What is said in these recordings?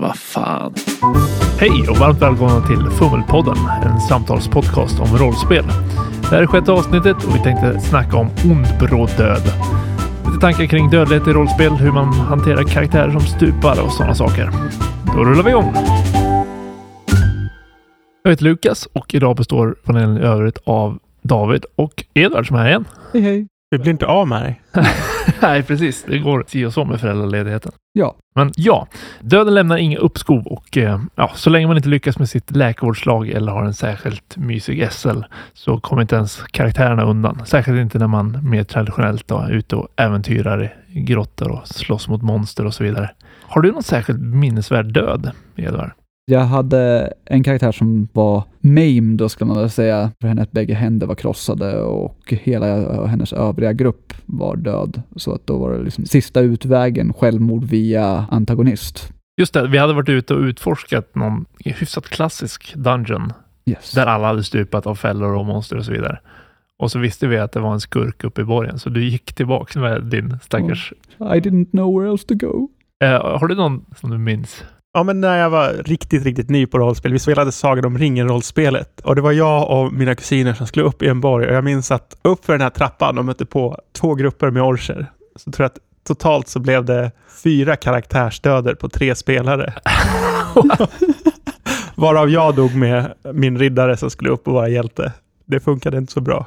Vad fan. Hej och varmt välkomna till Fummelpodden, en samtalspodcast om rollspel. Det här är sjätte avsnittet och vi tänkte snacka om ond bråd död. Lite tankar kring dödlighet i rollspel, hur man hanterar karaktärer som stupar och sådana saker. Då rullar vi igång! Jag heter Lukas och idag består panelen i övrigt av David och Edvard som är här igen. Hej hej. Vi blir inte av med dig. Nej, precis. Det går si och så med föräldraledigheten. Ja. Men ja, döden lämnar inga uppskov och eh, ja, så länge man inte lyckas med sitt läkarvårdslag eller har en särskilt mysig SL så kommer inte ens karaktärerna undan. Särskilt inte när man mer traditionellt då, är ute och äventyrar i grottor och slåss mot monster och så vidare. Har du någon särskilt minnesvärd död, Edvard? Jag hade en karaktär som var maimed då ska man väl säga. För henne att bägge händer var krossade och hela hennes övriga grupp var död. Så att då var det liksom sista utvägen, självmord via antagonist. Just det, vi hade varit ute och utforskat någon hyfsat klassisk dungeon Yes. där alla hade stupat av fällor och monster och så vidare. Och så visste vi att det var en skurk uppe i borgen, så du gick tillbaka med din stackars... I didn't know where else to go. Eh, har du någon som du minns? Ja, men när jag var riktigt, riktigt ny på rollspel. Vi spelade Sagan om ringen-rollspelet och det var jag och mina kusiner som skulle upp i en borg och jag minns att upp för den här trappan och mötte på två grupper med orcher. Så tror jag att totalt så blev det fyra karaktärsdöder på tre spelare. Varav jag dog med min riddare som skulle upp och vara hjälte. Det funkade inte så bra.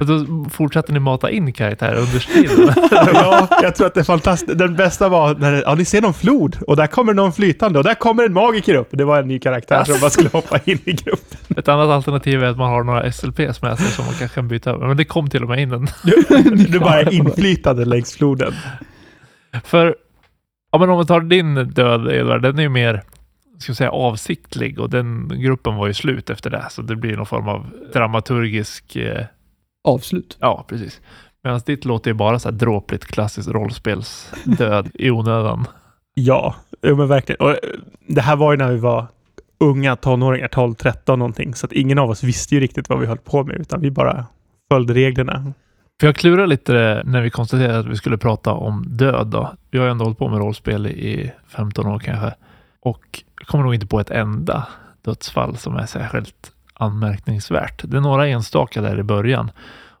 Och då fortsatte ni mata in karaktärer under striden? ja, jag tror att det är fantastiskt. Den bästa var när ja, ni ser någon flod och där kommer någon flytande och där kommer en magiker upp. Det var en ny karaktär som bara skulle hoppa in i gruppen. Ett annat alternativ är att man har några SLPs med sig som man kanske kan byta över. Men det kom till och med in en. Du bara är inflytande längs floden. För, ja men om vi tar din död Edvard, den är ju mer, ska säga avsiktlig och den gruppen var ju slut efter det. Så det blir någon form av dramaturgisk, eh, Avslut. ja precis. Medan ditt låter ju bara så här dråpligt klassiskt rollspelsdöd i onödan. Ja, men verkligen. Och, eh, det här var ju när vi var unga tonåringar, 12-13 någonting. Så att ingen av oss visste ju riktigt vad vi höll på med, utan vi bara följde reglerna. För jag klurade lite när vi konstaterade att vi skulle prata om död då. Vi har ju ändå hållit på med rollspel i 15 år kanske. Och kommer nog inte på ett enda dödsfall som är särskilt anmärkningsvärt. Det är några enstaka där i början.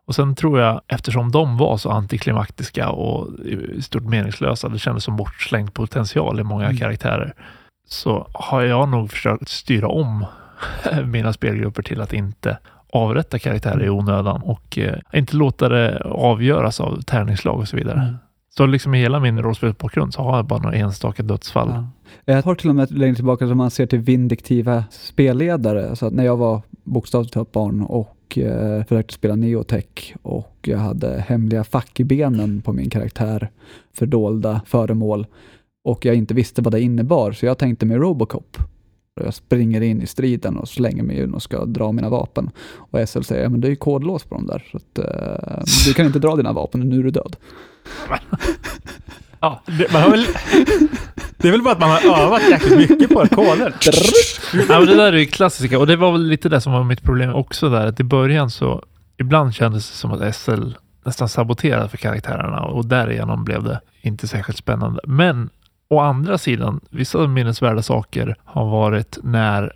Och sen tror jag, eftersom de var så antiklimaktiska och i stort meningslösa, det kändes som bortslängd potential i många Mm. karaktärer, så har jag nog försökt styra om mina spelgrupper till att inte avrätta karaktärer i onödan och eh, inte låta det avgöras av tärningslag och så vidare. Mm. Så liksom i hela min rollspelsbakgrund så har jag bara några enstaka dödsfall. Ja. Jag har till och med längre tillbaka som man ser till vindiktiva spelledare. Så att när jag var bokstavligt talat barn och eh, försökte spela neotech och jag hade hemliga fack i benen på min karaktär, fördolda föremål och jag inte visste vad det innebar så jag tänkte med Robocop. Jag springer in i striden och slänger mig in och ska dra mina vapen. Och SL säger, ja men det är ju kodlås på dem där, så att, eh, du kan inte dra dina vapen, nu är du död. Ja, Det, man har väl, det är väl bara att man har övat jäkligt mycket på koder. Ja, men det där är ju klassiska och det var väl lite det som var mitt problem också där. Att I början så ibland kändes det som att SL nästan saboterade för karaktärerna och därigenom blev det inte särskilt spännande. Men å andra sidan, vissa minnesvärda saker har varit när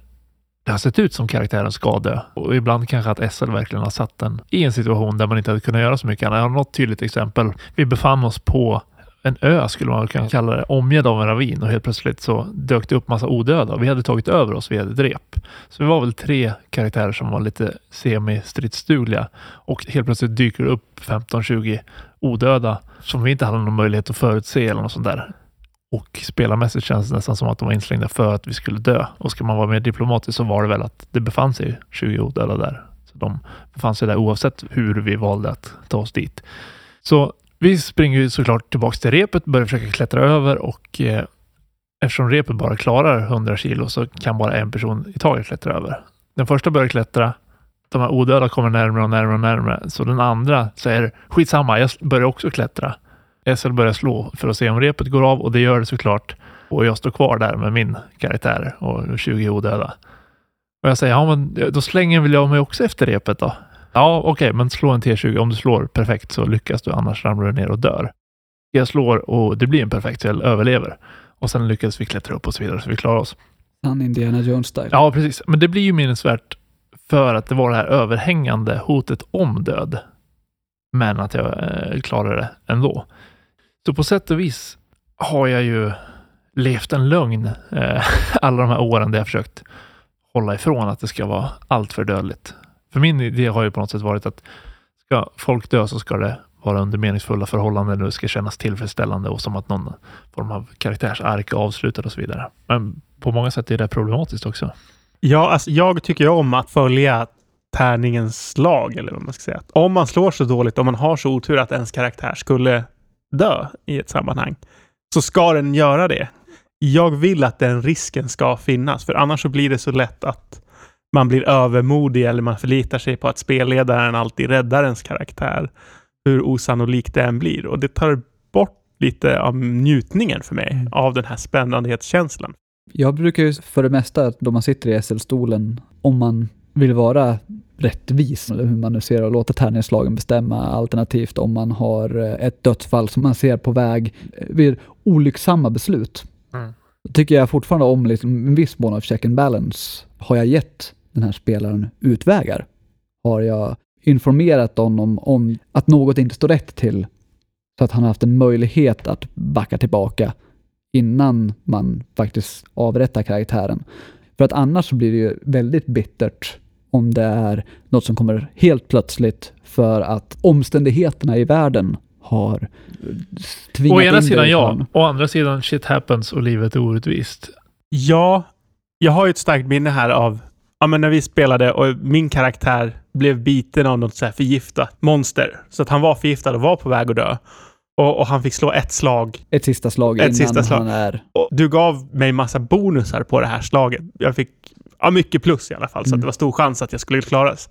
det har sett ut som karaktären ska dö. Och ibland kanske att SL verkligen har satt den i en situation där man inte hade kunnat göra så mycket annat. Jag har något tydligt exempel. Vi befann oss på en ö skulle man kunna kalla det, omgedd av en ravin och helt plötsligt så dök det upp massa odöda och vi hade tagit över oss via ett rep. Så vi var väl tre karaktärer som var lite semi-stridsdugliga och helt plötsligt dyker det upp 15-20 odöda som vi inte hade någon möjlighet att förutse eller något sånt där. Och spelarmässigt känns det nästan som att de var inslängda för att vi skulle dö. Och ska man vara mer diplomatisk så var det väl att det befann sig 20 odöda där. Så de befann sig där oavsett hur vi valde att ta oss dit. Så vi springer ju såklart tillbaks till repet, börjar försöka klättra över och eh, eftersom repet bara klarar 100 kilo så kan bara en person i taget klättra över. Den första börjar klättra, de här odöda kommer närmare och närmare och närmare, så den andra säger skitsamma, jag börjar också klättra. SL börjar slå för att se om repet går av och det gör det såklart. Och jag står kvar där med min karaktär och 20 odöda. Och jag säger, ja men då slänger väl jag mig också efter repet då. Ja, okej, men slå en T20. Om du slår perfekt så lyckas du, annars ramlar du ner och dör. Jag slår och det blir en perfekt, så jag överlever. Och sen lyckades vi klättra upp och så vidare så vi klarade oss. Han Indiana Jones-style. Ja, precis. Men det blir ju minnesvärt för att det var det här överhängande hotet om död. Men att jag eh, klarade det ändå. Så på sätt och vis har jag ju levt en lögn eh, alla de här åren där jag försökt hålla ifrån att det ska vara allt för dödligt. För min idé har ju på något sätt varit att ska folk dö så ska det vara under meningsfulla förhållanden och det ska kännas tillfredsställande och som att någon form av karaktärsark är avslutad och så vidare. Men på många sätt är det problematiskt också. Ja, alltså, jag tycker om att följa tärningens lag, eller vad man ska säga. Om man slår så dåligt, om man har så otur att ens karaktär skulle dö i ett sammanhang, så ska den göra det. Jag vill att den risken ska finnas, för annars så blir det så lätt att man blir övermodig eller man förlitar sig på att spelledaren alltid räddar ens karaktär. Hur osannolikt det än blir. Och det tar bort lite av njutningen för mig Mm. av den här spännandhetskänslan. Jag brukar ju för det mesta, då man sitter i SL-stolen, om man vill vara rättvis, eller hur man nu ser och låta tärningslagen bestämma, alternativt om man har eh, ett dödsfall som man ser på väg eh, vid olycksamma beslut. Mm. Då tycker jag fortfarande om liksom en viss mån av check and balance. Har jag gett den här spelaren utvägar? Har jag informerat honom om att något inte står rätt till? Så att han har haft en möjlighet att backa tillbaka innan man faktiskt avrättar karaktären. För att annars så blir det ju väldigt bittert om det är något som kommer helt plötsligt för att omständigheterna i världen har tvingat Å ena in sidan ja, å andra sidan shit happens och livet är orättvist. Ja, jag har ju ett starkt minne här av ja, men när vi spelade och min karaktär blev biten av något så här förgiftat monster. Så att han var förgiftad och var på väg att dö. Och, och han fick slå ett slag. Ett sista slag Ett innan sista slag. han är... Och du gav mig massa bonusar på det här slaget. Jag fick ja, mycket plus i alla fall, så Mm. att det var stor chans att jag skulle klaras.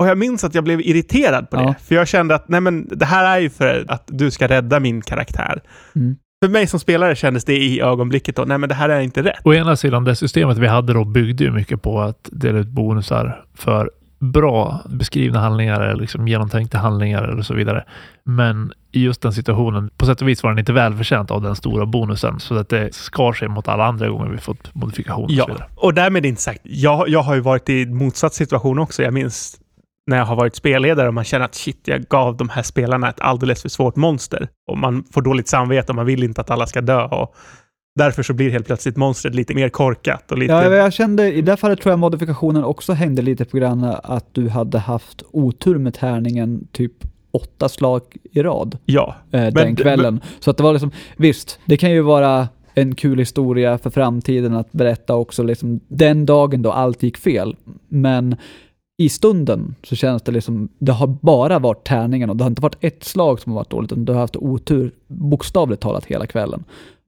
Och jag minns att jag blev irriterad på det. Ja. För jag kände att nej men, det här är ju för att du ska rädda min karaktär. Mm. För mig som spelare kändes det i ögonblicket då, nej men det här är inte rätt. Å ena sidan, det systemet vi hade då byggde ju mycket på att dela ut bonusar för bra beskrivna handlingar eller liksom genomtänkta handlingar eller så vidare. Men i just den situationen, på sätt och vis var den inte välförtjänt av den stora bonusen. Så att det skar sig mot alla andra gånger vi fått modifikation och så Ja, vidare. och därmed inte sagt. Jag, jag har ju varit i motsatt situation också. Jag minns när jag har varit spelledare och man känner att shit, jag gav de här spelarna ett alldeles för svårt monster. Och man får dåligt samvete och man vill inte att alla ska dö. Och därför så blir helt plötsligt monstret lite mer korkat och lite... Ja, jag kände, i det fallet tror jag modifikationen också hängde lite på grann att du hade haft otur med tärningen typ åtta slag i rad ja. eh, den kvällen. Så att det var liksom, visst, det kan ju vara en kul historia för framtiden att berätta också liksom den dagen då allt gick fel. Men i stunden så känns det liksom, det har bara varit tärningen och det har inte varit ett slag som har varit dåligt, utan du har haft otur bokstavligt talat hela kvällen.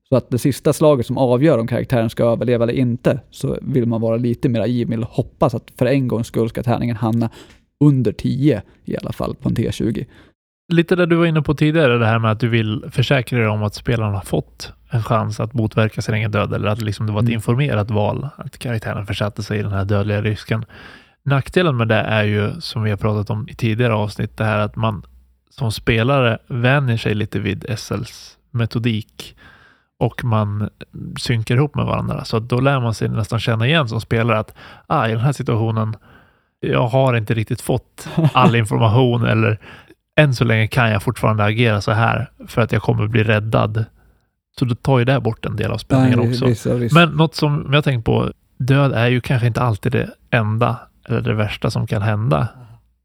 Så att det sista slaget som avgör om karaktären ska överleva eller inte, så vill man vara lite mer givmild och hoppas att för en gångs skull ska tärningen hamna under 10 i alla fall på en T20. Lite det du var inne på tidigare, det här med att du vill försäkra dig om att spelaren har fått en chans att motverka sin egen död eller att liksom det var ett Mm. informerat val, att karaktären försatte sig i den här dödliga risken. Nackdelen med det är ju, som vi har pratat om i tidigare avsnitt, det här att man som spelare vänjer sig lite vid SLs metodik och man synkar ihop med varandra. Så då lär man sig nästan känna igen som spelare att ah, i den här situationen, jag har inte riktigt fått all information eller än så länge kan jag fortfarande agera så här för att jag kommer bli räddad. Så då tar ju det bort en del av spänningen Nej, också. visst, ja, visst. Men något som jag tänkt på, död är ju kanske inte alltid det enda eller det värsta som kan hända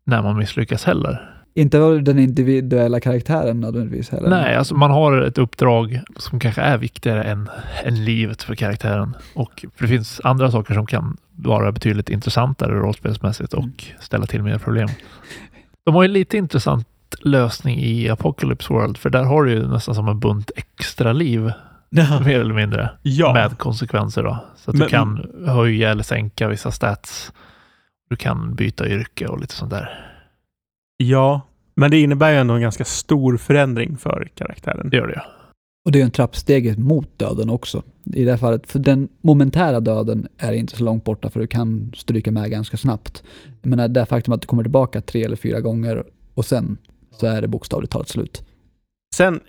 när man misslyckas heller. Inte den individuella karaktären nödvändigtvis heller. Nej, alltså man har ett uppdrag som kanske är viktigare än, än livet för karaktären. Och det finns andra saker som kan vara betydligt intressantare rollspelsmässigt och ställa till mer problem. De har ju lite intressant lösning i Apocalypse World, för där har du ju nästan som en bunt extra liv, mer eller mindre, Ja. med konsekvenser då. Så att Men- du kan höja eller sänka vissa stats. Du kan byta yrke och lite sånt där. Ja. Men det innebär ju ändå en ganska stor förändring för karaktären. Det gör det ju. Och det är ju en trappsteget mot döden också. I det här fallet, för den momentära döden är inte så långt borta för du kan stryka med ganska snabbt. Menar det faktum att du kommer tillbaka tre eller fyra gånger och sen så är det bokstavligt talat slut. Sen,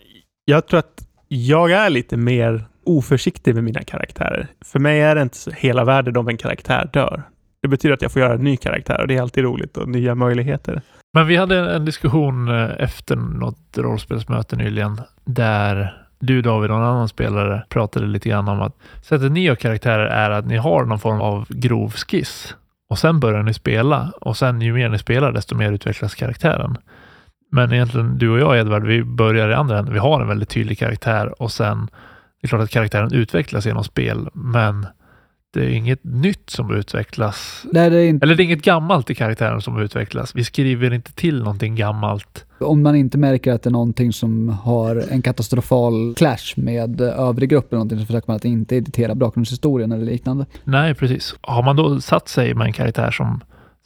jag tror att jag är lite mer oförsiktig med mina karaktärer. För mig är det inte så hela världen om en karaktär dör. Det betyder att jag får göra en ny karaktär och det är alltid roligt och nya möjligheter. Men vi hade en diskussion eh, efter något rollspelsmöte nyligen där du David och en annan spelare pratade lite grann om att sättet ni gör karaktärer är att ni har någon form av grov skiss och sen börjar ni spela och sen ju mer ni spelar desto mer utvecklas karaktären. Men egentligen du och jag Edvard, vi börjar i andra änden. Vi har en väldigt tydlig karaktär och sen det är klart att karaktären utvecklas genom spel, men det är inget nytt som utvecklas. Nej, det är inte, Eller det är inget gammalt i karaktären som utvecklas. Vi skriver inte till någonting gammalt. om man inte märker att det är någonting som har en katastrofal clash med övrig grupp eller någonting så försöker man att inte editera bakgrundshistorien eller liknande. Nej, precis. Har man då satt sig med en karaktär som,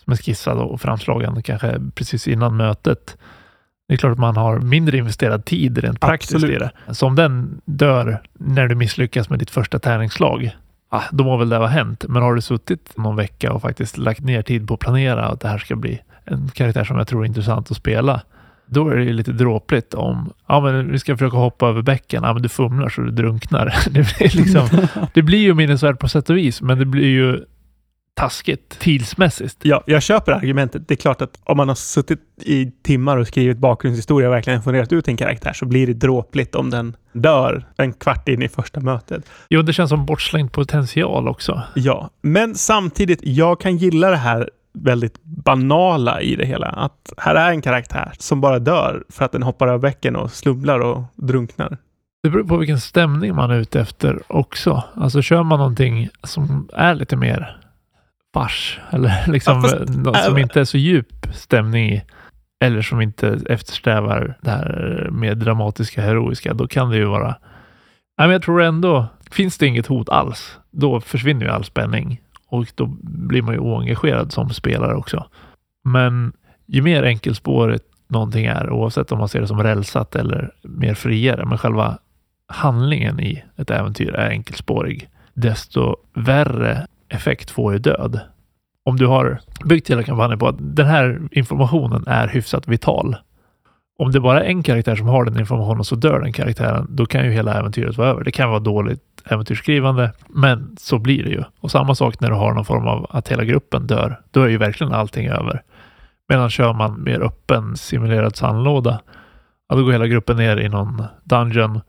som är skissad och framslagen kanske precis innan mötet. Det är klart att man har mindre investerad tid rent praktiskt Absolut. i det. Så om den dör när du misslyckas med ditt första tärningsslag, ah, då må väl det ha hänt. Men har du suttit någon vecka och faktiskt lagt ner tid på att planera att det här ska bli en karaktär som jag tror är intressant att spela, då är det lite dråpligt om, ja men vi ska försöka hoppa över bäcken, ja men du fumlar så du drunknar. Det blir, liksom, det blir ju minnesvärt på sätt och vis, men det blir ju taskigt tidsmässigt. Ja, jag köper argumentet. Det är klart att om man har suttit i timmar och skrivit bakgrundshistoria och verkligen funderat ut en karaktär så blir det dråpligt om den dör en kvart in i första mötet. Jo, det känns som bortslängd potential också. Ja, men samtidigt, jag kan gilla det här väldigt banala i det hela. Att här är en karaktär som bara dör för att den hoppar över bäcken och slumlar och drunknar. Det beror på vilken stämning man är ute efter också. Alltså kör man någonting som är lite mer fars eller liksom Ja, fast- något som inte är så djup stämning i eller som inte eftersträvar det här mer dramatiska, heroiska, då kan det ju vara... Nej, men jag tror ändå, finns det inget hot alls, då försvinner ju all spänning och då blir man ju oengagerad som spelare också. Men ju mer enkelspårigt någonting är, oavsett om man ser det som rälsat eller mer friare, men själva handlingen i ett äventyr är enkelspårig, desto värre effekt får ju död. Om du har byggt hela kampanjen på att den här informationen är hyfsat vital. Om det bara är en karaktär som har den informationen och så dör den karaktären, då kan ju hela äventyret vara över. Det kan vara dåligt äventyrsskrivande, men så blir det ju. Och samma sak när du har någon form av att hela gruppen dör. Då är ju verkligen allting över. Medan kör man mer öppen simulerad sandlåda, ja, då går hela gruppen ner i någon dungeon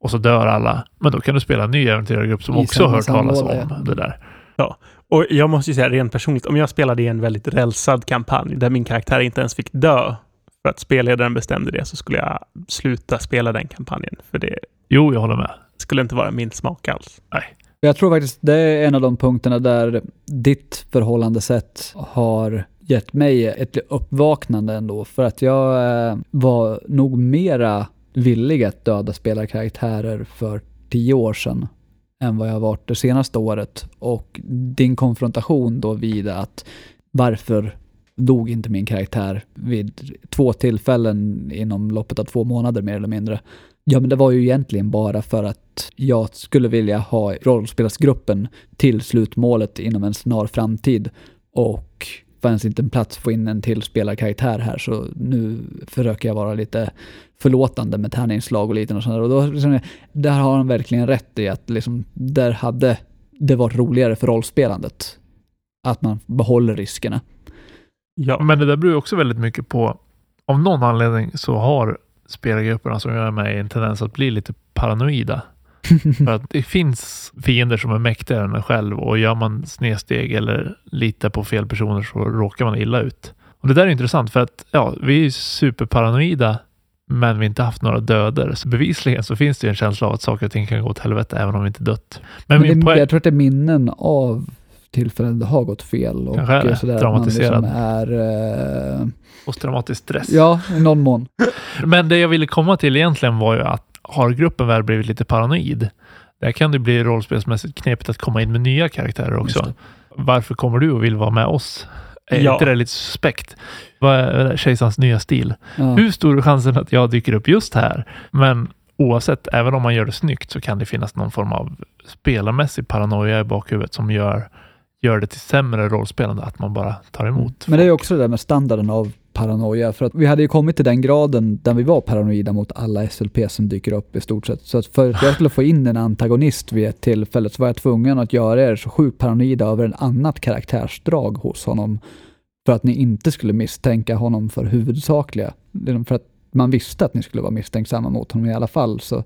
och så dör alla. Men då kan du spela en ny äventyrargrupp som I också hört talas om det där. Och jag måste ju säga rent personligt, om jag spelade i en väldigt rälsad kampanj där min karaktär inte ens fick dö för att spelledaren bestämde det så skulle jag sluta spela den kampanjen. För det Jo, jag håller med. skulle inte vara min smak alls. Jag tror faktiskt det är en av de punkterna där ditt förhållandesätt har gett mig ett uppvaknande ändå. För att jag eh, var nog mera villig att döda spelarkaraktärer för tio år sedan än vad jag har varit det senaste året. Och din konfrontation då vid att varför dog inte min karaktär vid två tillfällen inom loppet av två månader mer eller mindre. Ja, men det var ju egentligen bara för att jag skulle vilja ha rollspelsgruppen till slutmålet inom en snar framtid och fanns inte en plats att få in en till spelarkaraktär här så nu försöker jag vara lite förlåtande med tärningsslag och lite och sådär. Och då, liksom, där har han verkligen rätt i att liksom, där hade det varit roligare för rollspelandet. Att man behåller riskerna. Ja, Men det där beror ju också väldigt mycket på, av någon anledning så har spelargrupperna som jag är med i en tendens att bli lite paranoida. För att det finns fiender som är mäktigare än en själv och gör man snedsteg eller litar på fel personer så råkar man illa ut. Och det där är intressant för att ja, vi är superparanoida men vi har inte haft några döder. Så bevisligen så finns det en känsla av att saker och ting kan gå åt helvete även om vi inte dött. Men, Men det, jag tror att det är minnen av tillfällen det har gått fel. Och Kanske är det. sådär, att man liksom är... Eh, posttraumatisk stress. ja, i någon mån. Men det jag ville komma till egentligen var ju att har gruppen väl blivit lite paranoid, där kan det bli rollspelsmässigt knepigt att komma in med nya karaktärer också. Varför kommer du och vill vara med oss? Är Ja. inte det lite suspekt? Vad är kejsarens nya stil? Ja. Hur stor är chansen att jag dyker upp just här? Men oavsett, även om man gör det snyggt så kan det finnas någon form av spelarmässig paranoia i bakhuvudet som gör, gör det till sämre rollspelande att man bara tar emot. Men det är också det där med standarden av paranoia. För att vi hade ju kommit till den graden där vi var paranoida mot alla SLP som dyker upp i stort sett. Så att för att jag skulle få in en antagonist vid ett tillfälle så var jag tvungen att göra er så sjukt paranoida över en annat karaktärsdrag hos honom. För att ni inte skulle misstänka honom för huvudsakliga. För att man visste att ni skulle vara misstänksamma mot honom i alla fall. Så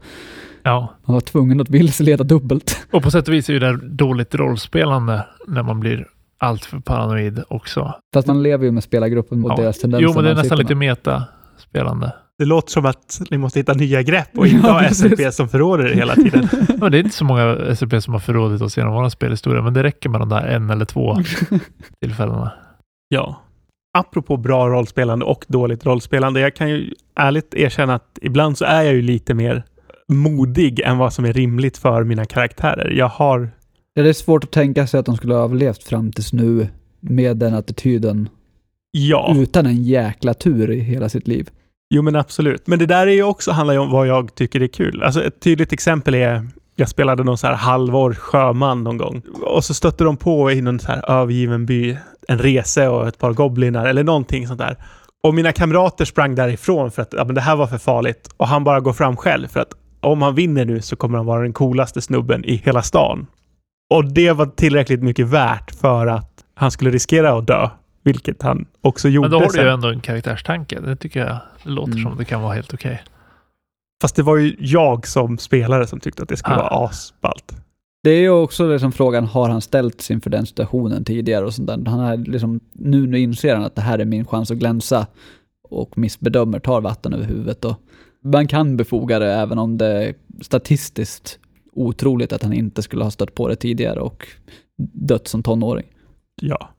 Ja, man var tvungen att vilseleda dubbelt. och på sätt och vis är det dåligt rollspelande när man blir allt för paranoid också. Fast man lever ju med spelargruppen och Ja. deras tendenser. Jo, men det är nästan lite meta-spelande. Det låter som att ni måste hitta nya grepp och Ja, inte ha precis. SLP som förråder er hela tiden. Men det är inte så många SLP som har förrådit oss genom vår spelhistoria, men det räcker med de där en eller två tillfällena. Ja. Apropå bra rollspelande och dåligt rollspelande. Jag kan ju ärligt erkänna att ibland så är jag ju lite mer modig än vad som är rimligt för mina karaktärer. Jag har... Ja, det är svårt att tänka sig att de skulle ha överlevt fram tills nu med den attityden Ja, utan en jäkla tur i hela sitt liv. jo men absolut. Men det där är ju också, handlar ju om vad jag tycker är kul. Alltså ett tydligt exempel är jag spelade någon så här halvår sjöman någon gång. Och så stötte de på i någon så här övergiven by en rese och ett par goblinar eller någonting sånt där. Och mina kamrater sprang därifrån för att ja, men det här var för farligt. Och han bara går fram själv för att om han vinner nu så kommer han vara den coolaste snubben i hela stan. Och det var tillräckligt mycket värt för att han skulle riskera att dö. Vilket han också gjorde Men då har du sen. ju ändå en karaktärstanke. Det tycker jag det låter Mm. som det kan vara helt okej. Fast det var ju jag som spelare som tyckte att det skulle Ah. vara asballt. Det är ju också liksom frågan, har han ställts inför den situationen tidigare och sånt där. Han är liksom, nu, nu inser han att det här är min chans att glänsa och missbedömer, tar vatten över huvudet och man kan befoga det även om det är statistiskt otroligt att han inte skulle ha stött på det tidigare och dött som tonåring. Ja.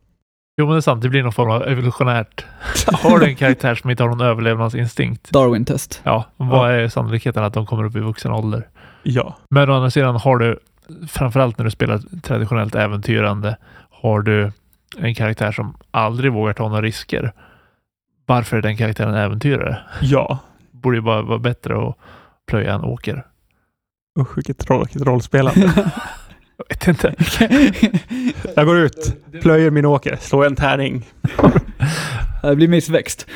Jo, men det är sant. Det blir någon form av evolutionärt. Har du en karaktär som inte har någon överlevnadsinstinkt, Darwin-test. ja, vad är sannolikheten att de kommer upp i vuxen ålder? Ja. Men å andra sidan har du, framförallt när du spelar traditionellt äventyrande, har du en karaktär som aldrig vågar ta några risker. Varför är den karaktären äventyrare? Ja. Borde ju bara vara bättre att plöja en åker. Usch, vilket tråkigt rollspelande. Jag vet inte. Jag går ut, plöjer min åker, slår en tärning. det blir missväxt.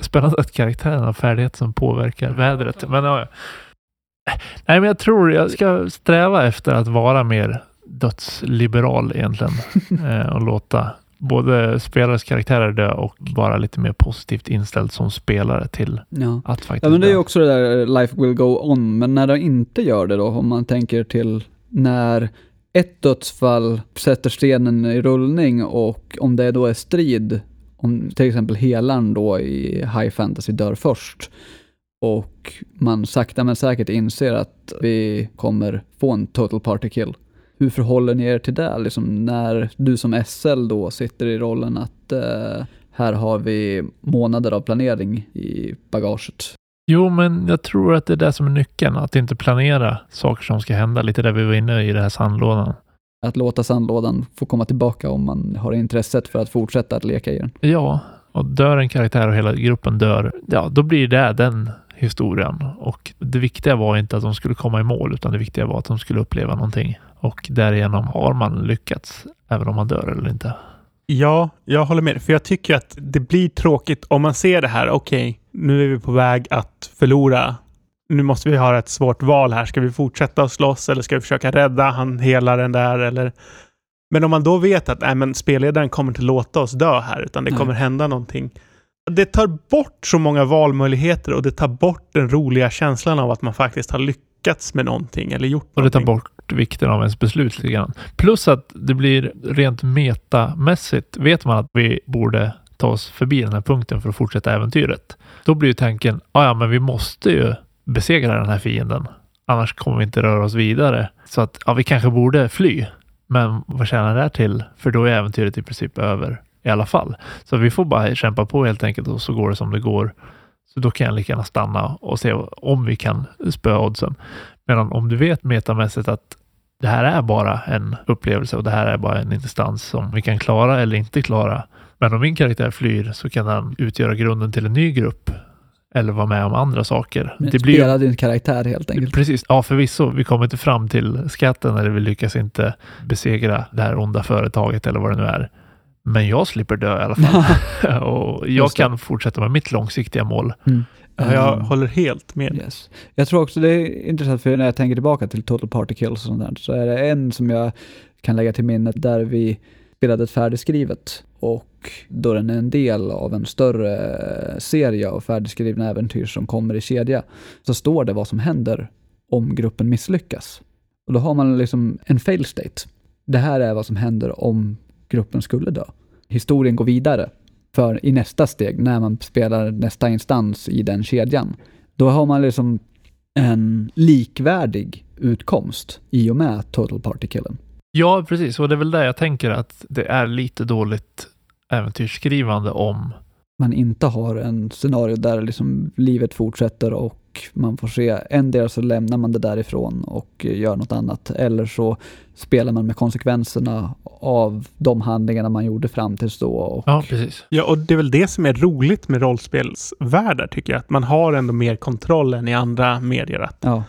Spännande att karaktären har färdigheter som påverkar vädret. Men, ja. Nej, men jag tror jag ska sträva efter att vara mer dödsliberal egentligen. eh, och låta både spelares karaktärer dö och vara lite mer positivt inställd som spelare till Ja. att faktiskt Ja men det är ju också det där eh, life will go on, men när det inte gör det då, om man tänker till när ett dödsfall sätter stenen i rullning och om det då är strid, om till exempel helaren då i high fantasy dör först och man sakta men säkert inser att vi kommer få en total party kill. Hur förhåller ni er till det? Liksom när du som SL då sitter i rollen att eh, här har vi månader av planering i bagaget. Jo, men jag tror att det är det som är nyckeln. Att inte planera saker som ska hända. Lite där vi var inne i det här sandlådan. Att låta sandlådan få komma tillbaka om man har intresset för att fortsätta att leka i den. Ja, och dör en karaktär och hela gruppen dör, ja, då blir det den historien. Och det viktiga var inte att de skulle komma i mål, utan det viktiga var att de skulle uppleva någonting. Och därigenom har man lyckats, även om man dör eller inte. Ja, jag håller med. För jag tycker att det blir tråkigt om man ser det här. Okej, nu är vi på väg att förlora. Nu måste vi ha ett svårt val här. Ska vi fortsätta att slåss eller ska vi försöka rädda han helaren där? Eller... Men om man då vet att nej, men spelledaren kommer inte låta oss dö här, utan det Nej. kommer hända någonting. Det tar bort så många valmöjligheter och det tar bort den roliga känslan av att man faktiskt har lyckats med någonting eller gjort Och det tar någonting. bort vikten av ens beslut lite grann. Plus att det blir rent metamässigt, vet man att vi borde ta oss förbi den här punkten för att fortsätta äventyret. Då blir ju tanken, "Ah, ja men vi måste ju besegra den här fienden. Annars kommer vi inte röra oss vidare. Så att, ja vi kanske borde fly. Men vad tjänar det här till? För då är äventyret i princip över i alla fall. Så vi får bara kämpa på helt enkelt och så går det som det går. Så då kan jag lika gärna stanna och se om vi kan spöa oddsen. Medan om du vet metamässigt att det här är bara en upplevelse och det här är bara en instans som vi kan klara eller inte klara. Men om min karaktär flyr så kan den utgöra grunden till en ny grupp eller vara med om andra saker. Men Det blir Spela din karaktär helt enkelt. Precis, ja förvisso. Vi kommer inte fram till skatten eller vi lyckas inte besegra det här onda företaget eller vad det nu är. Men jag slipper dö i alla fall. och jag kan fortsätta med mitt långsiktiga mål. Mm. Ja, jag Mm. håller helt med. Yes. Jag tror också det är intressant för när jag tänker tillbaka till Total Party Kills och sånt där, så är det en som jag kan lägga till minnet där vi spelade ett färdigskrivet och då den är en del av en större serie av färdigskrivna äventyr som kommer i kedja, så står det vad som händer om gruppen misslyckas. Och då har man liksom en fail state. Det här är vad som händer om gruppen skulle dö. Historien går vidare. För i nästa steg, när man spelar nästa instans i den kedjan, då har man liksom en likvärdig utkomst i och med Total Party Killen. Ja, precis. Och det är väl där jag tänker att det är lite dåligt äventyrsskrivande om Man inte har en scenario där liksom livet fortsätter och man får se, en del så lämnar man det därifrån och gör något annat, eller så spelar man med konsekvenserna av de handlingarna man gjorde fram tills då. Och, Ja, precis. Ja, och det är väl det som är roligt med rollspelsvärldar tycker jag. Att man har ändå mer kontroll än i andra medier. Att ja,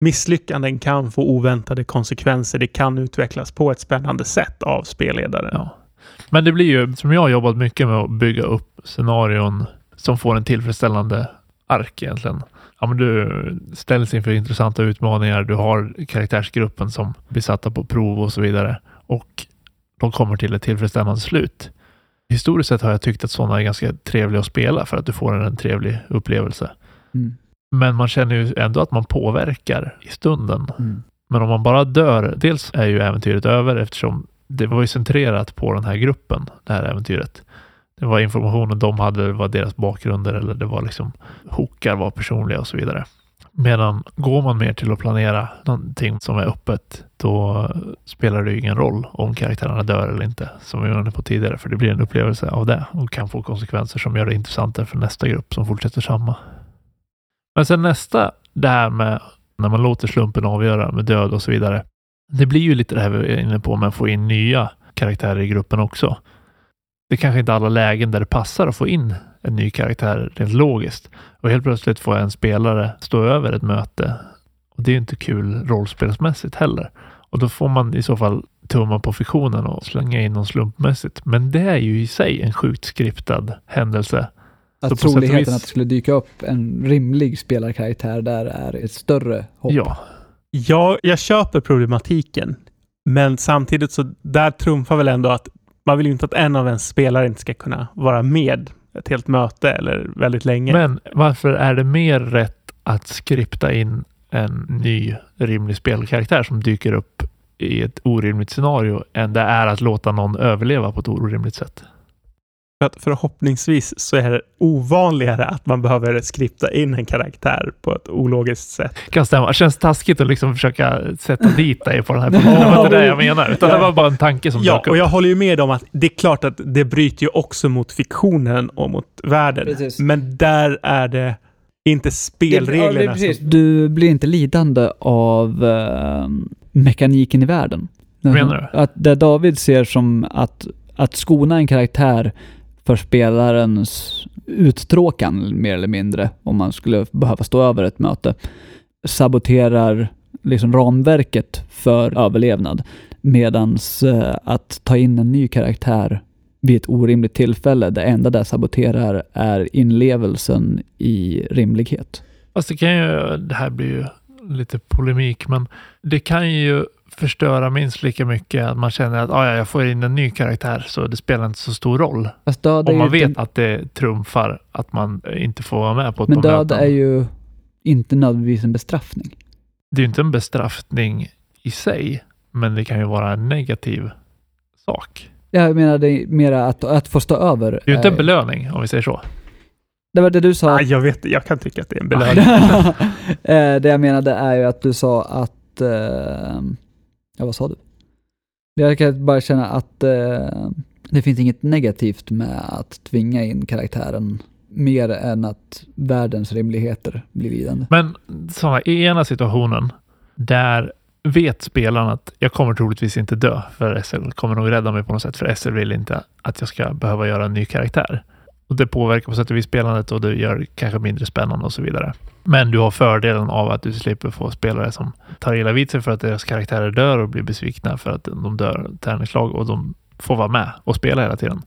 misslyckanden kan få oväntade konsekvenser. Det kan utvecklas på ett spännande sätt av spelledaren. Ja. Men det blir ju, som jag har jobbat mycket med att bygga upp scenarion som får en tillfredsställande ark egentligen. Ja, men du ställs inför intressanta utmaningar. Du har karaktärsgruppen som blir satta på prov och så vidare. Och de kommer till ett tillfredsställande slut. Historiskt sett har jag tyckt att sådana är ganska trevliga att spela för att du får en trevlig upplevelse. mm, Men man känner ju ändå att man påverkar i stunden. mm, Men om man bara dör, dels är ju äventyret över eftersom det var ju centrerat på den här gruppen, det här äventyret. Det var informationen de hade, det var deras bakgrunder eller det var liksom hookar var personliga och så vidare. Medan går man mer till att planera någonting som är öppet, då spelar det ju ingen roll om karaktärerna dör eller inte, som vi var inne på tidigare, för det blir en upplevelse av det och kan få konsekvenser som gör det intressantare för nästa grupp som fortsätter samma. Men sen nästa, det här med när man låter slumpen avgöra med död och så vidare. Det blir ju lite det här vi är inne på med att få in nya karaktärer i gruppen också. Det är kanske inte alla lägen där det passar att få in en ny karaktär rent logiskt. Och helt plötsligt får en spelare stå över ett möte. Och det är ju inte kul rollspelsmässigt heller. Och då får man i så fall tumma på fiktionen och slänga in någon slumpmässigt. Men det är ju i sig en sjukt skriptad händelse. Att troligheten vis- att det skulle dyka upp en rimlig spelarkaraktär där är ett större hopp. Ja, Ja, jag köper problematiken. Men samtidigt så där trumfar väl ändå att man vill ju inte att en av ens spelare inte ska kunna vara med ett helt möte eller väldigt länge. Men varför är det mer rätt att skripta in en ny rimlig spelkaraktär som dyker upp i ett orimligt scenario än det är att låta någon överleva på ett orimligt sätt? För att förhoppningsvis så är det ovanligare att man behöver skripta in en karaktär på ett ologiskt sätt. Kan stämma. Det känns taskigt att liksom försöka sätta dit dig på den här punkten. Det var inte det jag menar, utan det var bara en tanke som Ja, dök upp. och jag håller ju med om att det är klart att det bryter ju också mot fiktionen och mot världen. Precis. Men där är det inte spelreglerna Det- ja, det som... Du blir inte lidande av eh, mekaniken i världen. Menar du? Att det David ser som att, att skona en karaktär för spelarens uttråkan mer eller mindre, om man skulle behöva stå över ett möte, saboterar liksom ramverket för överlevnad. Medans eh, att ta in en ny karaktär vid ett orimligt tillfälle, det enda det saboterar är inlevelsen i rimlighet. Fast det kan ju, det här blir ju lite polemik, men det kan ju förstöra minst lika mycket att man känner att ah, ja, jag får in en ny karaktär så det spelar inte så stor roll. Fast död är Om man ju vet inte, att det trumfar att man inte får vara med på ett men död möten. är ju inte nödvändigtvis en bestraffning. Det är ju inte en bestraffning i sig, men det kan ju vara en negativ sak. Jag menar det är mera att, att få stå över. Det är ju inte en är- belöning om vi säger så. Det var det du sa. Ah, jag vet, jag kan tycka att det är en belöning. Eh, det jag menade är ju att du sa att... Eh, ja, vad sa du? Jag kan bara känna att eh, det finns inget negativt med att tvinga in karaktären mer än att världens rimligheter blir lidande. Men sådana, i ena situationen där vet spelaren att jag kommer troligtvis inte dö för SL kommer nog rädda mig på något sätt för SL vill inte att jag ska behöva göra en ny karaktär. Och det påverkar på sätt och vis spelandet och det gör det kanske mindre spännande och så vidare. Men du har fördelen av att du slipper få spelare som tar illa vid sig för att deras karaktärer dör och blir besvikna för att de dör tärningslag och de får vara med och spela hela tiden.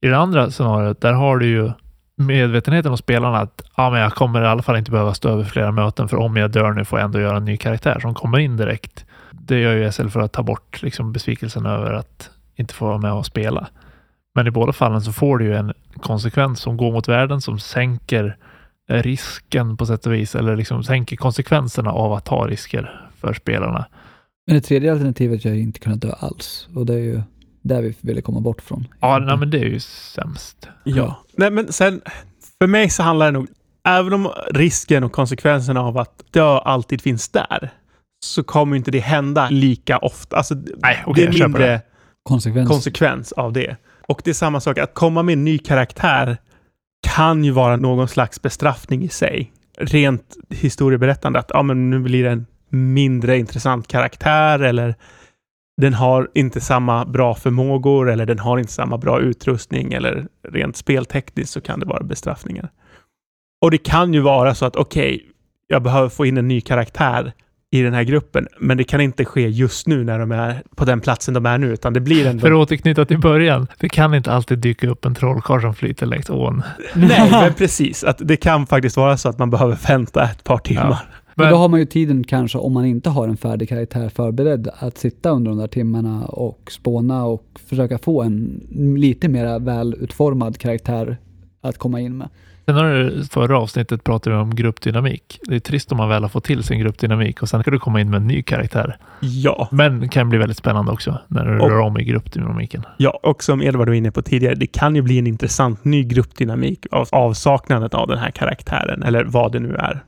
I det andra scenariot, där har du ju medvetenheten hos spelarna att ah, men jag kommer i alla fall inte behöva stå över flera möten för om jag dör nu får jag ändå göra en ny karaktär som kommer in direkt. Det gör ju SL för att ta bort liksom, besvikelsen över att inte få vara med och spela. Men i båda fallen så får du ju en konsekvens som går mot världen som sänker risken på sätt och vis eller liksom sänker konsekvenserna av att ta risker för spelarna. Men det tredje alternativet är ju inte kunna dö alls och det är ju där vi ville komma bort från. Ja, nej, men det är ju sämst. Ja. Nej, men sen, för mig så handlar det nog, även om risken och konsekvenserna av att dö alltid finns där, så kommer inte det hända lika ofta. Alltså, Nej, okej, det är köper mindre det. Konsekvens. konsekvens av det. Och det är samma sak, att komma med en ny karaktär kan ju vara någon slags bestraffning i sig. Rent historieberättande, att ja, men nu blir det en mindre intressant karaktär eller den har inte samma bra förmågor eller den har inte samma bra utrustning eller rent speltekniskt så kan det vara bestraffningar. Och det kan ju vara så att okej, jag behöver få in en ny karaktär i den här gruppen, men det kan inte ske just nu när de är på den platsen de är nu, utan det blir ändå... För att återknyta till början, det kan inte alltid dyka upp en trollkarl som flyter längs ån. Nej, men precis. Att det kan faktiskt vara så att man behöver vänta ett par timmar. Men Men- då har man ju tiden kanske, om man inte har en färdig karaktär förberedd, att sitta under de där timmarna och spåna och försöka få en lite mer välutformad karaktär att komma in med. Sen har du, förra avsnittet pratade vi om gruppdynamik. Det är trist om man väl har fått till sin gruppdynamik och sen ska du komma in med en ny karaktär. Ja, Men det kan bli väldigt spännande också när du Och- rör om i gruppdynamiken. ja, och som Edvard var inne på tidigare, det kan ju bli en intressant ny gruppdynamik av avsaknadet av den här karaktären, eller vad det nu är.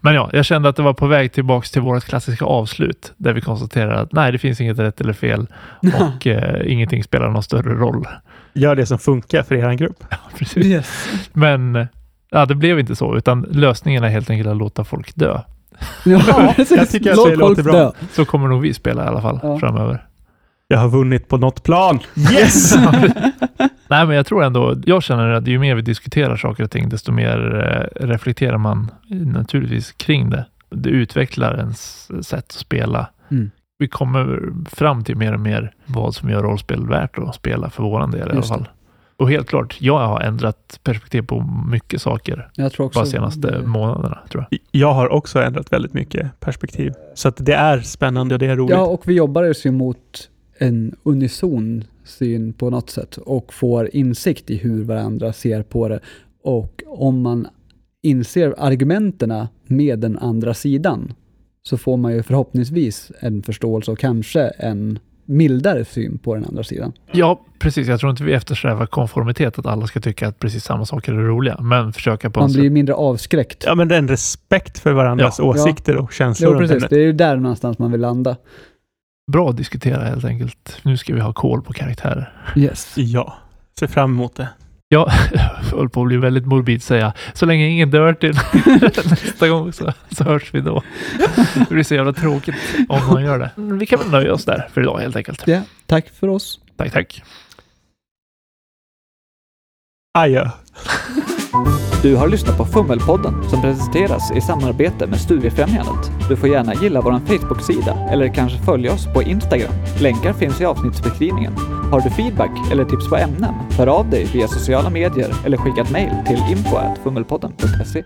Men ja, jag kände att det var på väg tillbaks till vårt klassiska avslut där vi konstaterar att nej, det finns inget rätt eller fel och eh, ingenting spelar någon större roll. Gör det som funkar för er grupp. Precis. Yes. Men ja, det blev inte så, utan lösningen är helt enkelt att låta folk dö. Ja, precis. jag tycker att Låt det låter folk bra. dö. Så kommer nog vi spela i alla fall Ja. framöver. Jag har vunnit på något plan. Yes! Nej, men jag tror ändå, jag känner att ju mer vi diskuterar saker och ting, desto mer eh, reflekterar man naturligtvis kring det. Det utvecklar ens sätt att spela. Mm. Vi kommer fram till mer och mer vad som gör rollspel värt att spela för våran del i alla fall. Och helt klart, jag har ändrat perspektiv på mycket saker Jag tror också bara senaste det- månaderna, tror jag. Jag har också ändrat väldigt mycket perspektiv. Så att det är spännande och det är roligt. Ja, och vi jobbar ju mot en unison syn på något sätt och får insikt i hur varandra ser på det. Och om man inser argumenterna med den andra sidan så får man ju förhoppningsvis en förståelse och kanske en mildare syn på den andra sidan. Ja, precis. Jag tror inte vi eftersträvar konformitet, att alla ska tycka att precis samma saker är roliga, men försöka på Man en blir mindre avskräckt. Ja, men den respekt för varandras Ja. åsikter och känslor. Jo, runt precis. Det är ju där någonstans man vill landa. bra att diskutera helt enkelt. Nu ska vi ha koll på karaktärer. Yes. Ja, ser fram emot det. Jag höll på att bli väldigt morbid säga, så länge ingen dör till nästa gång så, så hörs vi då. Det blir så jävla tråkigt om man gör det. Vi kan väl nöja oss där för idag helt enkelt. Ja, tack för oss. Tack, tack. Adjö. Du har lyssnat på Fummelpodden som presenteras i samarbete med Studiefrämjandet. Du får gärna gilla vår Facebook-sida eller kanske följa oss på Instagram. Länkar finns i avsnittsbeskrivningen. Har du feedback eller tips på ämnen? Hör av dig via sociala medier eller skicka ett mejl till info.fummelpodden.se.